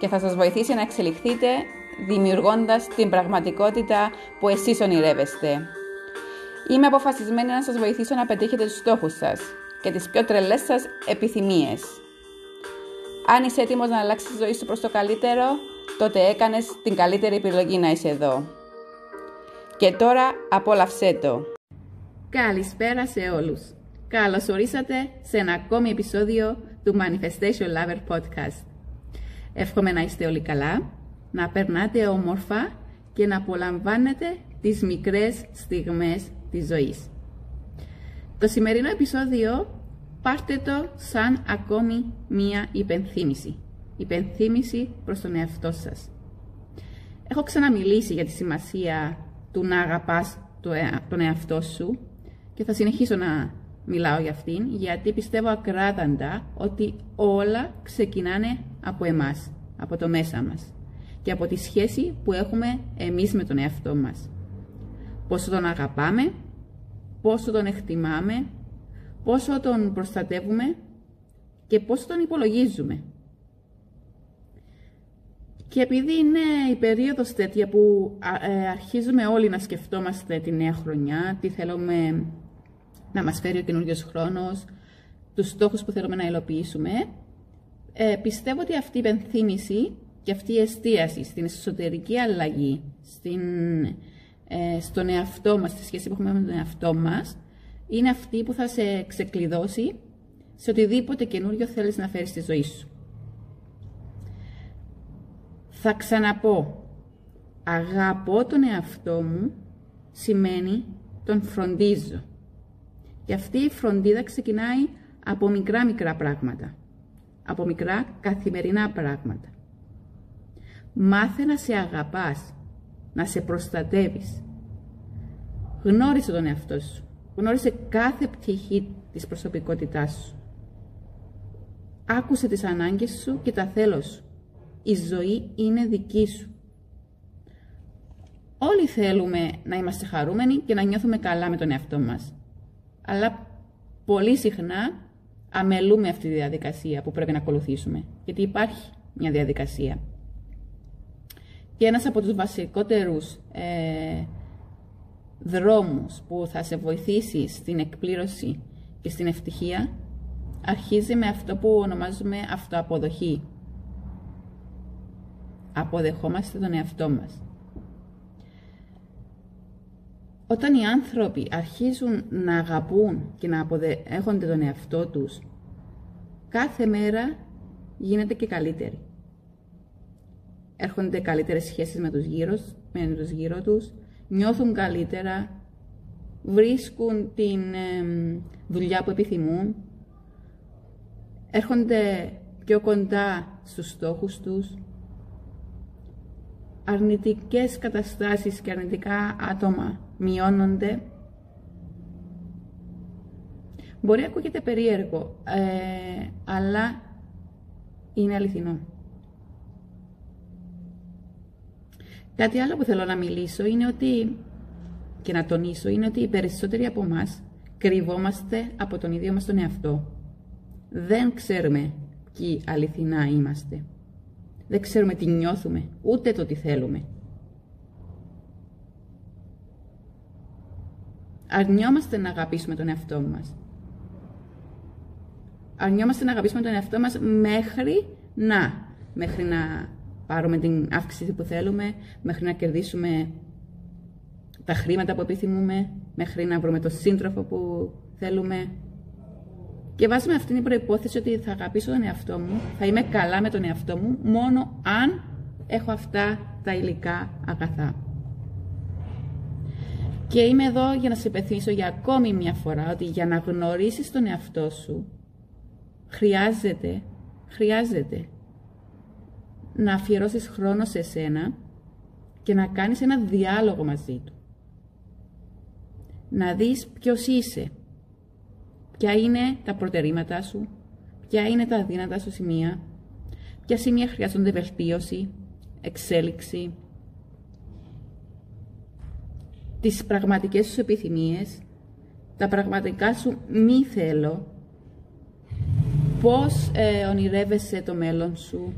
και θα σας βοηθήσει να εξελιχθείτε δημιουργώντας την πραγματικότητα που εσείς ονειρεύεστε. Είμαι αποφασισμένη να σας βοηθήσω να πετύχετε τους στόχους σας και τις πιο τρελές σας επιθυμίες. Αν είσαι έτοιμος να αλλάξεις τη ζωή σου προς το καλύτερο, τότε έκανες την καλύτερη επιλογή να είσαι εδώ. Και τώρα απόλαυσέ το. Καλησπέρα σε όλους. Καλώς ορίσατε σε ένα ακόμη επεισόδιο του Manifestation Lover Podcast. Εύχομαι να είστε όλοι καλά, να περνάτε όμορφα και να απολαμβάνετε τις μικρές στιγμές της ζωής. Το σημερινό επεισόδιο πάρτε το σαν ακόμη μία υπενθύμηση. Υπενθύμηση προς τον εαυτό σας. Έχω ξαναμιλήσει για τη σημασία του να αγαπάς τον εαυτό σου και θα συνεχίσω να μιλάω για αυτήν, γιατί πιστεύω ακράδαντα ότι όλα ξεκινάνε από εμάς, από το μέσα μας και από τη σχέση που έχουμε εμείς με τον εαυτό μας. Πόσο τον αγαπάμε, πόσο τον εκτιμάμε, πόσο τον προστατεύουμε και πόσο τον υπολογίζουμε. Και επειδή είναι η περίοδος τέτοια που ε, αρχίζουμε όλοι να σκεφτόμαστε τη νέα χρονιά, τι θέλουμε να μας φέρει ο καινούριο χρόνος, τους στόχους που θέλουμε να υλοποιήσουμε, ε, πιστεύω ότι αυτή η πενθύμηση και αυτή η εστίαση στην εσωτερική αλλαγή, στην, ε, στον εαυτό μας, στη σχέση που έχουμε με τον εαυτό μας, είναι αυτή που θα σε ξεκλειδώσει σε οτιδήποτε καινούριο θέλεις να φέρεις στη ζωή σου. Θα ξαναπώ, αγαπώ τον εαυτό μου σημαίνει τον φροντίζω. Και αυτή η φροντίδα ξεκινάει από μικρά μικρά πράγματα. Από μικρά καθημερινά πράγματα. Μάθε να σε αγαπάς, να σε προστατεύεις. Γνώρισε τον εαυτό σου. Γνώρισε κάθε πτυχή της προσωπικότητάς σου. Άκουσε τις ανάγκες σου και τα θέλω σου. Η ζωή είναι δική σου. Όλοι θέλουμε να είμαστε χαρούμενοι και να νιώθουμε καλά με τον εαυτό μας αλλά πολύ συχνά αμελούμε αυτή τη διαδικασία που πρέπει να ακολουθήσουμε. Γιατί υπάρχει μια διαδικασία. Και ένας από τους βασικότερους ε, δρόμους που θα σε βοηθήσει στην εκπλήρωση και στην ευτυχία αρχίζει με αυτό που ονομάζουμε αυτοαποδοχή. Αποδεχόμαστε τον εαυτό μας. Όταν οι άνθρωποι αρχίζουν να αγαπούν και να αποδέχονται τον εαυτό τους, κάθε μέρα γίνεται και καλύτερη. Έρχονται καλύτερες σχέσεις με τους γύρω, με τους γύρω τους, νιώθουν καλύτερα, βρίσκουν την δουλειά που επιθυμούν, έρχονται πιο κοντά στους στόχους τους, αρνητικές καταστάσεις και αρνητικά άτομα μειώνονται. Μπορεί να ακούγεται περίεργο, ε, αλλά είναι αληθινό. Κάτι άλλο που θέλω να μιλήσω είναι ότι, και να τονίσω, είναι ότι οι περισσότεροι από εμάς κρυβόμαστε από τον ίδιο μας τον εαυτό. Δεν ξέρουμε ποιοι αληθινά είμαστε. Δεν ξέρουμε τι νιώθουμε, ούτε το τι θέλουμε. Αρνιόμαστε να αγαπήσουμε τον εαυτό μας. Αρνιόμαστε να αγαπήσουμε τον εαυτό μας μέχρι να, μέχρι να πάρουμε την αύξηση που θέλουμε, μέχρι να κερδίσουμε τα χρήματα που επιθυμούμε, μέχρι να βρούμε το σύντροφο που θέλουμε, και βάζουμε αυτήν την προϋπόθεση ότι θα αγαπήσω τον εαυτό μου, θα είμαι καλά με τον εαυτό μου, μόνο αν έχω αυτά τα υλικά αγαθά. Και είμαι εδώ για να σε υπενθυμίσω για ακόμη μια φορά ότι για να γνωρίσεις τον εαυτό σου, χρειάζεται, χρειάζεται να αφιερώσεις χρόνο σε σένα και να κάνεις ένα διάλογο μαζί του. Να δεις ποιος είσαι, ποια είναι τα προτερήματά σου, ποια είναι τα αδύνατα σου σημεία, ποια σημεία χρειάζονται βελτίωση, εξέλιξη, τις πραγματικές σου επιθυμίες, τα πραγματικά σου μη θέλω, πώς ε, ονειρεύεσαι το μέλλον σου,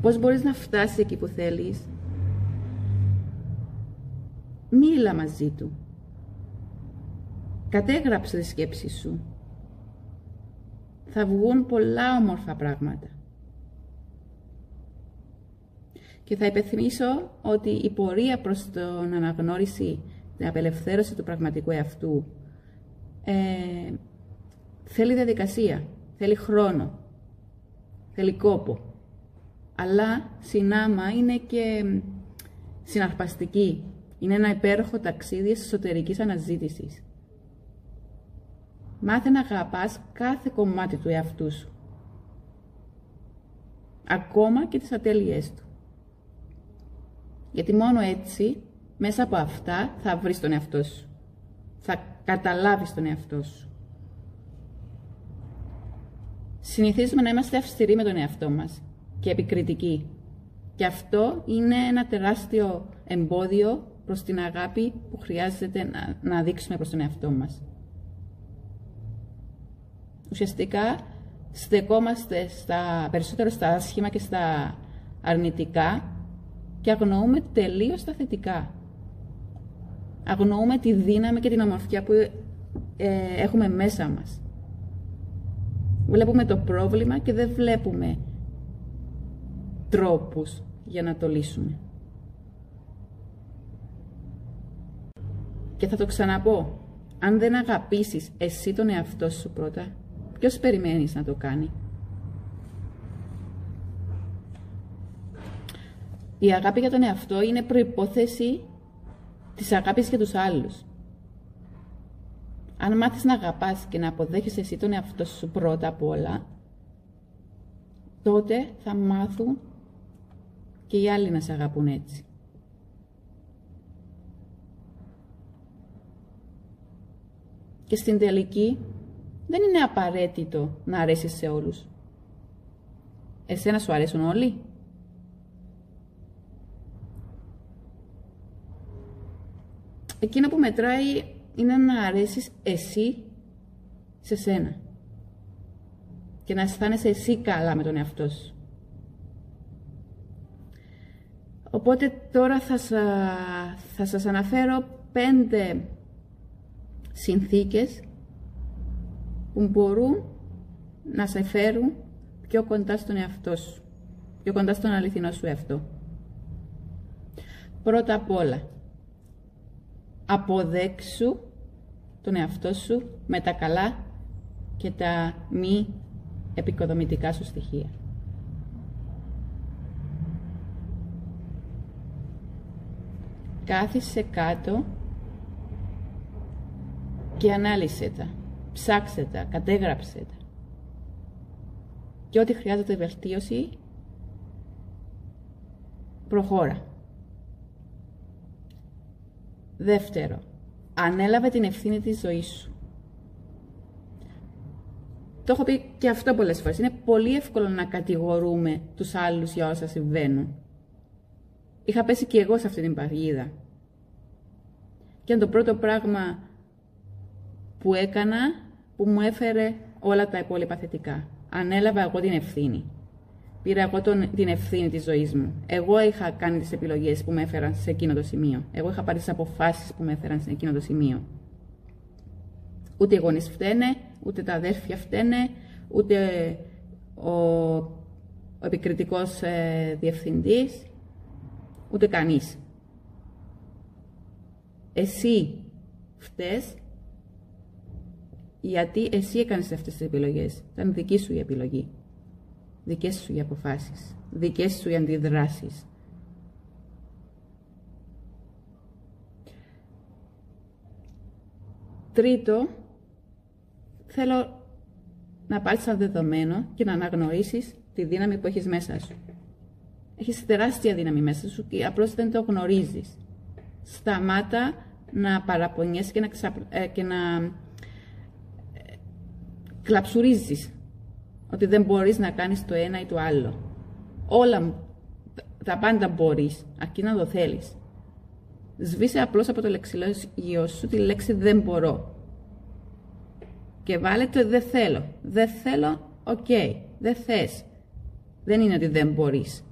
πώς μπορείς να φτάσεις εκεί που θέλεις; Μίλα μαζί του. Κατέγραψε τις σκέψεις σου. Θα βγουν πολλά όμορφα πράγματα. Και θα υπενθυμίσω ότι η πορεία προς την αναγνώριση, την απελευθέρωση του πραγματικού εαυτού ε, θέλει διαδικασία, θέλει χρόνο, θέλει κόπο. Αλλά συνάμα είναι και συναρπαστική. Είναι ένα υπέροχο ταξίδι εσωτερικής αναζήτησης. Μάθε να αγαπάς κάθε κομμάτι του εαυτού σου. Ακόμα και τις ατέλειές του. Γιατί μόνο έτσι, μέσα από αυτά, θα βρεις τον εαυτό σου. Θα καταλάβεις τον εαυτό σου. Συνηθίζουμε να είμαστε αυστηροί με τον εαυτό μας και επικριτικοί. Και αυτό είναι ένα τεράστιο εμπόδιο προς την αγάπη που χρειάζεται να, να δείξουμε προς τον εαυτό μας. Ουσιαστικά στεκόμαστε στα, περισσότερο στα άσχημα και στα αρνητικά και αγνοούμε τελείως τα θετικά. Αγνοούμε τη δύναμη και την ομορφιά που ε, έχουμε μέσα μας. Βλέπουμε το πρόβλημα και δεν βλέπουμε τρόπους για να το λύσουμε. Και θα το ξαναπώ. Αν δεν αγαπήσεις εσύ τον εαυτό σου πρώτα, ποιος περιμένεις να το κάνει; Η αγάπη για τον εαυτό είναι προϋπόθεση της αγάπης για τους άλλους. Αν μάθεις να αγαπάς και να αποδέχεσαι εσύ τον εαυτό σου πρώτα απ' όλα, τότε θα μάθουν και οι άλλοι να σε αγαπούν έτσι. Και στην τελική δεν είναι απαραίτητο να αρέσεις σε όλους. Εσένα σου αρέσουν όλοι; Εκείνο που μετράει είναι να αρέσεις εσύ σε σένα. Και να αισθάνεσαι εσύ καλά με τον εαυτό σου. Οπότε τώρα θα, σα, θα σας αναφέρω πέντε συνθήκες που μπορούν να σε φέρουν πιο κοντά στον εαυτό σου, πιο κοντά στον αληθινό σου εαυτό. Πρώτα απ' όλα, αποδέξου τον εαυτό σου με τα καλά και τα μη επικοδομητικά σου στοιχεία. Κάθισε κάτω και ανάλυσε τα. Ψάξε τα, κατέγραψε τα. Και ό,τι χρειάζεται βελτίωση, προχώρα. Δεύτερο, ανέλαβε την ευθύνη της ζωής σου. Το έχω πει και αυτό πολλές φορές. Είναι πολύ εύκολο να κατηγορούμε τους άλλους για όσα συμβαίνουν. Είχα πέσει και εγώ σε αυτή την παγίδα. Και το πρώτο πράγμα που έκανα, που μου έφερε όλα τα υπόλοιπα θετικά. Ανέλαβα εγώ την ευθύνη. Πήρα εγώ τον, την ευθύνη της ζωής μου. Εγώ είχα κάνει τις επιλογές που με έφεραν σε εκείνο το σημείο. Εγώ είχα πάρει τις αποφάσεις που με έφεραν σε εκείνο το σημείο. Ούτε οι γονείς φταίνε, ούτε τα αδέρφια φταίνε, ούτε ο, ο επικριτικός ε, διευθυντής, ούτε κανείς. Εσύ φταίς γιατί εσύ έκανες αυτές τις επιλογές. Ήταν δική σου η επιλογή δικές σου οι αποφάσεις, δικές σου οι αντιδράσεις. Τρίτο, θέλω να πάρεις σαν δεδομένο και να αναγνωρίσεις τη δύναμη που έχεις μέσα σου. Έχεις τεράστια δύναμη μέσα σου και απλώς δεν το γνωρίζεις. Σταμάτα να παραπονιέσαι και να, ξα... Ε, και να ε, κλαψουρίζεις ότι δεν μπορείς να κάνεις το ένα ή το άλλο. Όλα, τα πάντα μπορείς, αρκεί να το θέλεις. Σβήσε απλώς από το λεξιλόγιο σου τη λέξη δεν μπορώ. Και βάλε το δεν θέλω. Δεν θέλω, οκ. Δεν θες. Δεν είναι ότι δεν μπορείς.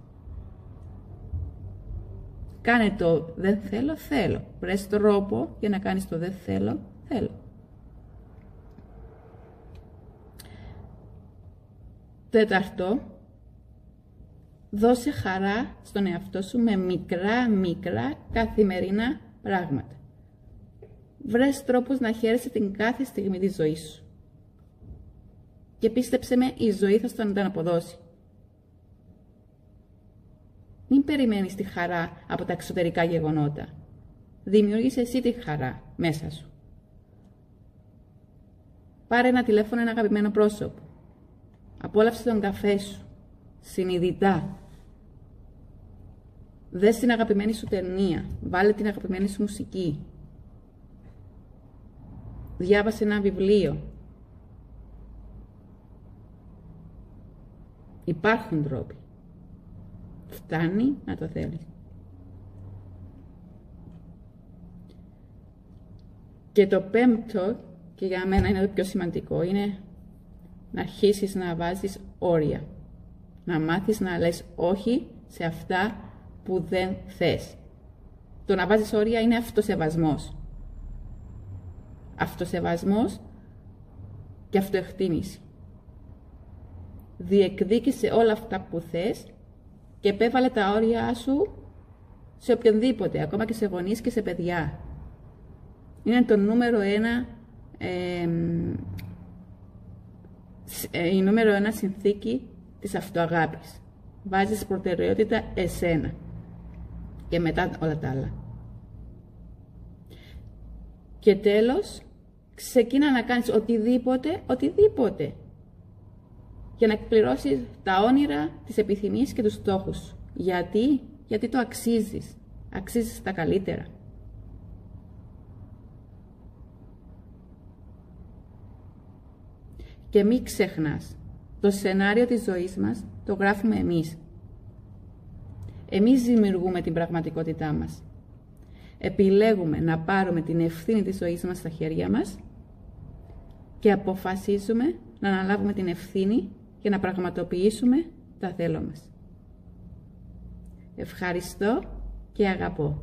Κάνε το δεν θέλω, θέλω. Βρες τρόπο για να κάνεις το δεν θέλω, θέλω. Τέταρτο, δώσε χαρά στον εαυτό σου με μικρά, μικρά καθημερινά πράγματα. Βρες τρόπος να χαίρεσαι την κάθε στιγμή της ζωής σου. Και πίστεψε με, η ζωή θα στον αποδώσει. Μην περιμένεις τη χαρά από τα εξωτερικά γεγονότα. Δημιούργησε εσύ τη χαρά μέσα σου. Πάρε ένα τηλέφωνο ένα αγαπημένο πρόσωπο. Απόλαυσε τον καφέ σου. Συνειδητά. Δες την αγαπημένη σου ταινία. Βάλε την αγαπημένη σου μουσική. Διάβασε ένα βιβλίο. Υπάρχουν τρόποι. Φτάνει να το θέλεις. Και το πέμπτο, και για μένα είναι το πιο σημαντικό, είναι να αρχίσεις να βάζεις όρια. Να μάθεις να λες όχι σε αυτά που δεν θες. Το να βάζεις όρια είναι αυτοσεβασμός. Αυτοσεβασμός και αυτοεκτίμηση. Διεκδίκησε όλα αυτά που θες και επέβαλε τα όρια σου σε οποιονδήποτε, ακόμα και σε γονείς και σε παιδιά. Είναι το νούμερο ένα, ε, η νούμερο ένα συνθήκη της αυτοαγάπης. Βάζεις προτεραιότητα εσένα και μετά όλα τα άλλα. Και τέλος, ξεκίνα να κάνεις οτιδήποτε, οτιδήποτε για να εκπληρώσεις τα όνειρα, τις επιθυμίες και τους στόχους. Γιατί; Γιατί το αξίζεις. Αξίζεις τα καλύτερα. Και μην ξεχνάς, το σενάριο της ζωής μας το γράφουμε εμείς. Εμείς δημιουργούμε την πραγματικότητά μας. Επιλέγουμε να πάρουμε την ευθύνη της ζωής μας στα χέρια μας και αποφασίζουμε να αναλάβουμε την ευθύνη και να πραγματοποιήσουμε τα θέλω μας. Ευχαριστώ και αγαπώ.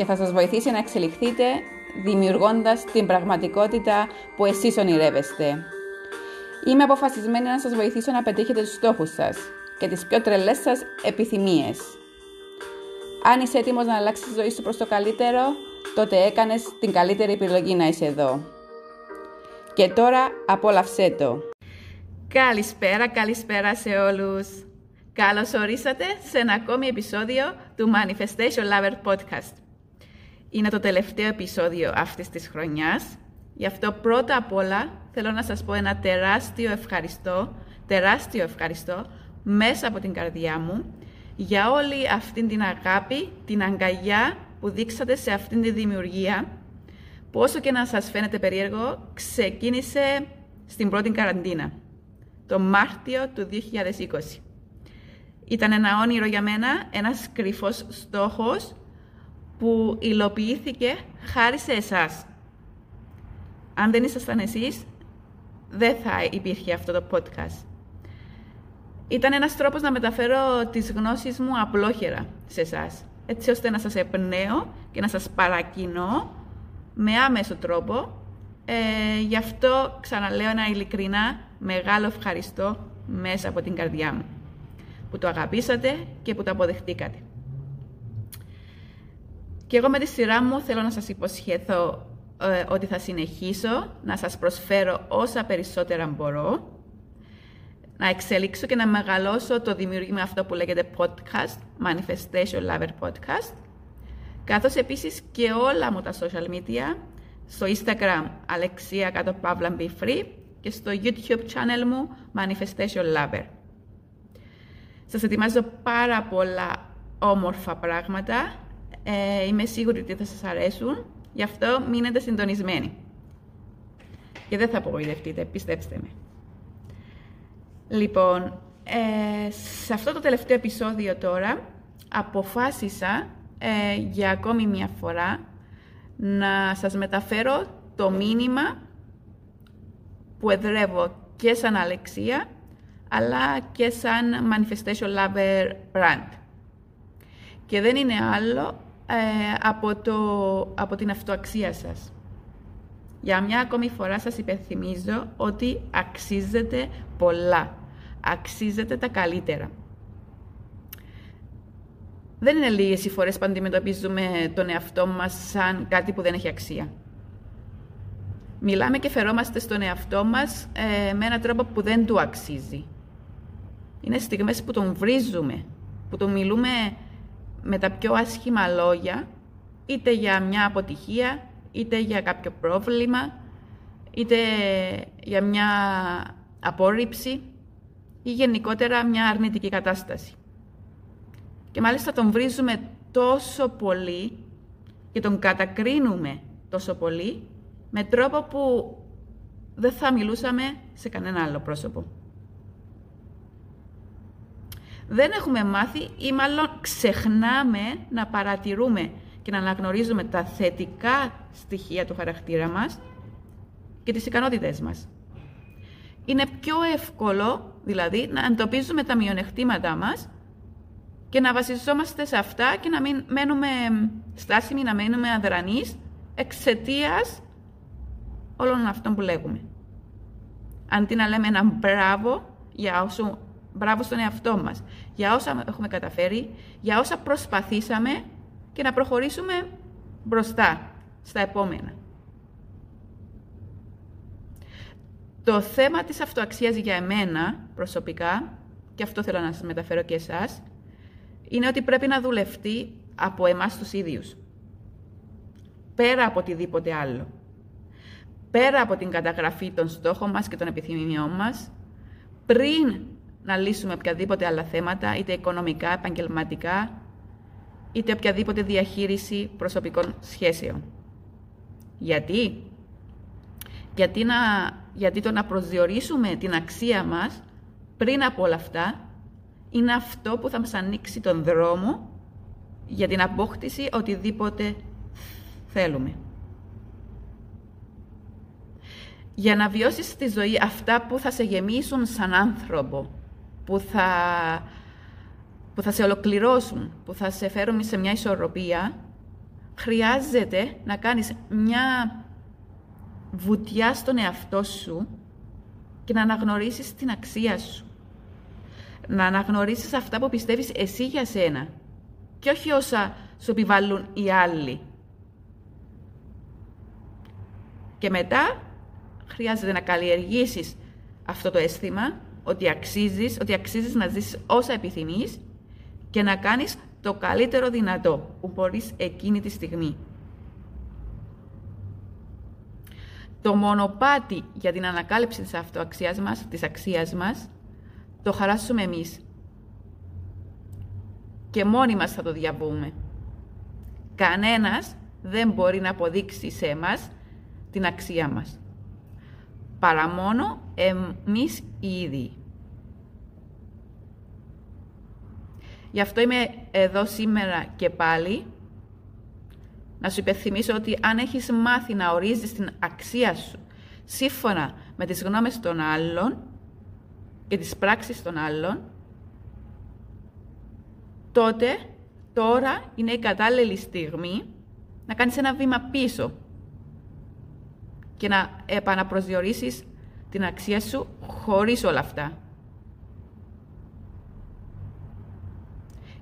και θα σας βοηθήσει να εξελιχθείτε δημιουργώντας την πραγματικότητα που εσείς ονειρεύεστε. Είμαι αποφασισμένη να σας βοηθήσω να πετύχετε τους στόχους σας και τις πιο τρελές σας επιθυμίες. Αν είσαι έτοιμος να αλλάξεις τη ζωή σου προς το καλύτερο, τότε έκανες την καλύτερη επιλογή να είσαι εδώ. Και τώρα απόλαυσέ το. Καλησπέρα, καλησπέρα σε όλους. Καλώς ορίσατε σε ένα ακόμη επεισόδιο του Manifestation Lover Podcast. Είναι το τελευταίο επεισόδιο αυτής της χρονιάς. Γι' αυτό πρώτα απ' όλα θέλω να σας πω ένα τεράστιο ευχαριστώ, τεράστιο ευχαριστώ μέσα από την καρδιά μου για όλη αυτή την αγάπη, την αγκαλιά που δείξατε σε αυτήν τη δημιουργία. Πόσο και να σας φαίνεται περίεργο, ξεκίνησε στην πρώτη καραντίνα, το Μάρτιο του 2020. Ήταν ένα όνειρο για μένα, ένας κρυφός στόχος που υλοποιήθηκε χάρη σε εσάς. Αν δεν ήσασταν εσείς, δεν θα υπήρχε αυτό το podcast. Ήταν ένας τρόπος να μεταφέρω τις γνώσεις μου απλόχερα σε εσάς, έτσι ώστε να σας επνέω και να σας παρακινώ με άμεσο τρόπο, Ε, γι' αυτό ξαναλέω ένα ειλικρινά μεγάλο ευχαριστώ μέσα από την καρδιά μου που το αγαπήσατε και που το αποδεχτήκατε. Και εγώ με τη σειρά μου θέλω να σας υποσχεθώ ε, ότι θα συνεχίσω να σας προσφέρω όσα περισσότερα μπορώ, να εξελίξω και να μεγαλώσω το δημιουργήμα αυτό που λέγεται podcast, Manifestation Lover Podcast, καθώς επίσης και όλα μου τα social media, στο Instagram Αλεξία κάτω Παύλα Be Free και στο YouTube channel μου Manifestation Lover. Σας ετοιμάζω πάρα πολλά όμορφα πράγματα. Ε, είμαι σίγουρη ότι θα σας αρέσουν. Γι' αυτό μείνετε συντονισμένοι. Και δεν θα απογοητευτείτε, πιστέψτε με. Λοιπόν, ε, σε αυτό το τελευταίο επεισόδιο τώρα αποφάσισα ε, για ακόμη μια φορά να σας μεταφέρω το μήνυμα που εδρεύω και σαν Αλεξία αλλά και σαν Manifestation Lover brand. Και δεν είναι άλλο ε, από, το, από την αυτοαξία σας. Για μια ακόμη φορά σας υπενθυμίζω ότι αξίζετε πολλά. Αξίζετε τα καλύτερα. Δεν είναι λίγες οι φορές που αντιμετωπίζουμε τον εαυτό μας σαν κάτι που δεν έχει αξία. Μιλάμε και φερόμαστε στον εαυτό μας ε, με έναν τρόπο που δεν του αξίζει. Είναι στιγμές που τον βρίζουμε, που τον μιλούμε με τα πιο άσχημα λόγια, είτε για μια αποτυχία, είτε για κάποιο πρόβλημα, είτε για μια απόρριψη ή γενικότερα μια αρνητική κατάσταση. Και μάλιστα τον βρίζουμε τόσο πολύ και τον κατακρίνουμε τόσο πολύ με τρόπο που δεν θα μιλούσαμε σε κανένα άλλο πρόσωπο δεν έχουμε μάθει ή μάλλον ξεχνάμε να παρατηρούμε και να αναγνωρίζουμε τα θετικά στοιχεία του χαρακτήρα μας και τις ικανότητες μας. Είναι πιο εύκολο, δηλαδή, να εντοπίζουμε τα μειονεκτήματά μας και να βασιζόμαστε σε αυτά και να μην μένουμε στάσιμοι, να μένουμε αδρανείς εξαιτίας όλων αυτών που λέγουμε. Αντί να λέμε ένα μπράβο για όσο μπράβο στον εαυτό μας για όσα έχουμε καταφέρει, για όσα προσπαθήσαμε και να προχωρήσουμε μπροστά στα επόμενα. Το θέμα της αυτοαξίας για εμένα προσωπικά, και αυτό θέλω να σας μεταφέρω και εσάς, είναι ότι πρέπει να δουλευτεί από εμάς τους ίδιους. Πέρα από οτιδήποτε άλλο. Πέρα από την καταγραφή των στόχων μας και των επιθυμιών μας, πριν να λύσουμε οποιαδήποτε άλλα θέματα, είτε οικονομικά, επαγγελματικά, είτε οποιαδήποτε διαχείριση προσωπικών σχέσεων. Γιατί; Γιατί, να, γιατί το να προσδιορίσουμε την αξία μας πριν από όλα αυτά είναι αυτό που θα μας ανοίξει τον δρόμο για την απόκτηση οτιδήποτε θέλουμε. Για να βιώσεις στη ζωή αυτά που θα σε γεμίσουν σαν άνθρωπο, που θα, που θα σε ολοκληρώσουν, που θα σε φέρουν σε μια ισορροπία, χρειάζεται να κάνεις μια βουτιά στον εαυτό σου και να αναγνωρίσεις την αξία σου. Να αναγνωρίσεις αυτά που πιστεύεις εσύ για σένα και όχι όσα σου επιβάλλουν οι άλλοι. Και μετά χρειάζεται να καλλιεργήσεις αυτό το αίσθημα ότι αξίζεις, ότι αξίζεις να ζήσεις όσα επιθυμείς και να κάνεις το καλύτερο δυνατό που μπορείς εκείνη τη στιγμή. Το μονοπάτι για την ανακάλυψη της αυτοαξίας μας, της αξίας μας, το χαράσουμε εμείς. Και μόνοι μας θα το διαβούμε. Κανένας δεν μπορεί να αποδείξει σε εμάς την αξία μας. Παρά μόνο εμείς οι ίδιοι. Γι' αυτό είμαι εδώ σήμερα και πάλι να σου υπενθυμίσω ότι αν έχεις μάθει να ορίζεις την αξία σου σύμφωνα με τις γνώμες των άλλων και τις πράξεις των άλλων, τότε τώρα είναι η κατάλληλη στιγμή να κάνεις ένα βήμα πίσω και να επαναπροσδιορίσεις την αξία σου χωρίς όλα αυτά.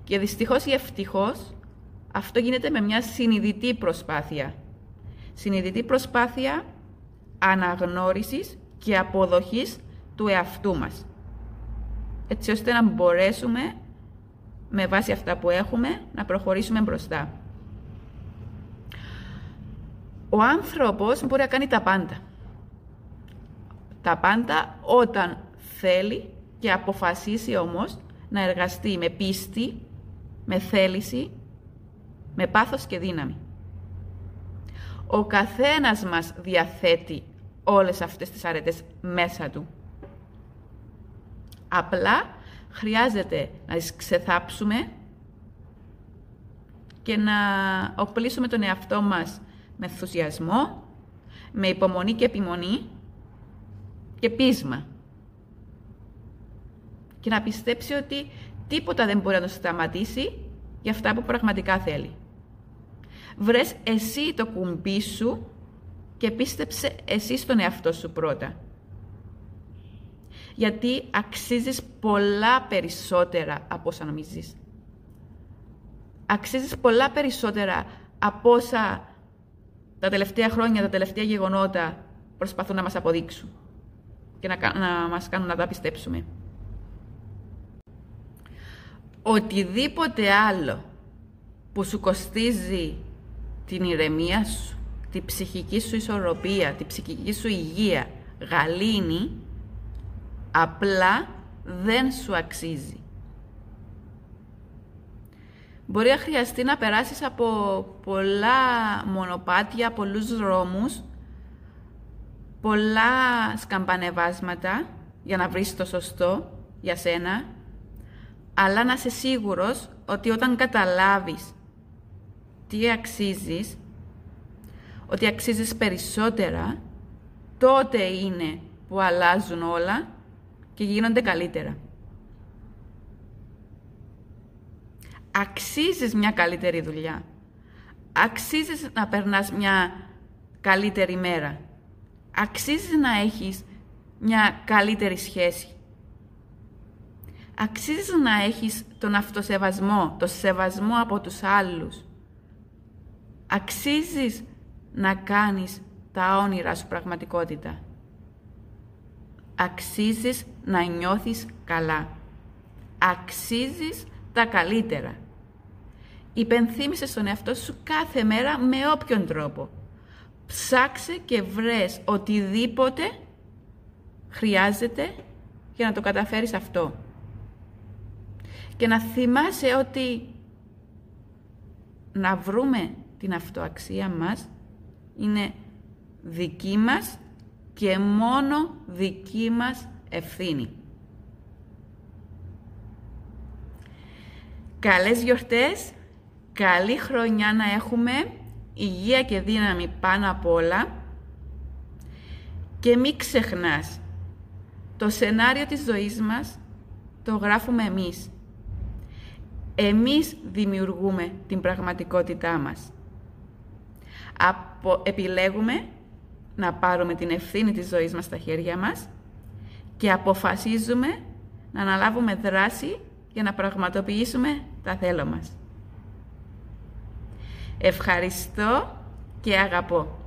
Και δυστυχώς ή ευτυχώς αυτό γίνεται με μια συνειδητή προσπάθεια. Συνειδητή προσπάθεια αναγνώρισης και αποδοχής του εαυτού μας. Έτσι ώστε να μπορέσουμε με βάση αυτά που έχουμε να προχωρήσουμε μπροστά. Ο άνθρωπος μπορεί να κάνει τα πάντα. Τα πάντα όταν θέλει και αποφασίσει όμως να εργαστεί με πίστη, με θέληση, με πάθος και δύναμη. Ο καθένας μας διαθέτει όλες αυτές τις αρετές μέσα του. Απλά χρειάζεται να τις ξεθάψουμε και να οπλίσουμε τον εαυτό μας με ενθουσιασμό, με υπομονή και επιμονή και πείσμα. Και να πιστέψει ότι τίποτα δεν μπορεί να το σταματήσει για αυτά που πραγματικά θέλει. Βρες εσύ το κουμπί σου και πίστεψε εσύ στον εαυτό σου πρώτα. Γιατί αξίζεις πολλά περισσότερα από όσα νομίζεις. Αξίζεις πολλά περισσότερα από όσα τα τελευταία χρόνια, τα τελευταία γεγονότα προσπαθούν να μας αποδείξουν και να, να μας κάνουν να τα πιστέψουμε. Οτιδήποτε άλλο που σου κοστίζει την ηρεμία σου, τη ψυχική σου ισορροπία, τη ψυχική σου υγεία, γαλήνη, απλά δεν σου αξίζει. Μπορεί να χρειαστεί να περάσεις από πολλά μονοπάτια, πολλούς δρόμους, πολλά σκαμπανεβάσματα για να βρεις το σωστό για σένα, αλλά να είσαι σίγουρος ότι όταν καταλάβεις τι αξίζεις, ότι αξίζεις περισσότερα, τότε είναι που αλλάζουν όλα και γίνονται καλύτερα. Αξίζεις μια καλύτερη δουλειά. Αξίζεις να περνάς μια καλύτερη μέρα. Αξίζεις να έχεις μια καλύτερη σχέση. Αξίζεις να έχεις τον αυτοσεβασμό, το σεβασμό από τους άλλους. Αξίζεις να κάνεις τα όνειρά σου πραγματικότητα. Αξίζεις να νιώθεις καλά. Αξίζεις τα καλύτερα. Υπενθύμησε στον εαυτό σου κάθε μέρα με όποιον τρόπο. Ψάξε και βρες οτιδήποτε χρειάζεται για να το καταφέρεις αυτό. Και να θυμάσαι ότι να βρούμε την αυτοαξία μας είναι δική μας και μόνο δική μας ευθύνη. Καλές γιορτές, καλή χρονιά να έχουμε, υγεία και δύναμη πάνω απ' όλα και μην ξεχνάς, το σενάριο της ζωής μας το γράφουμε εμείς. Εμείς δημιουργούμε την πραγματικότητά μας. Απο, επιλέγουμε να πάρουμε την ευθύνη της ζωής μας στα χέρια μας και αποφασίζουμε να αναλάβουμε δράση για να πραγματοποιήσουμε τα θέλω μας. Ευχαριστώ και αγαπώ.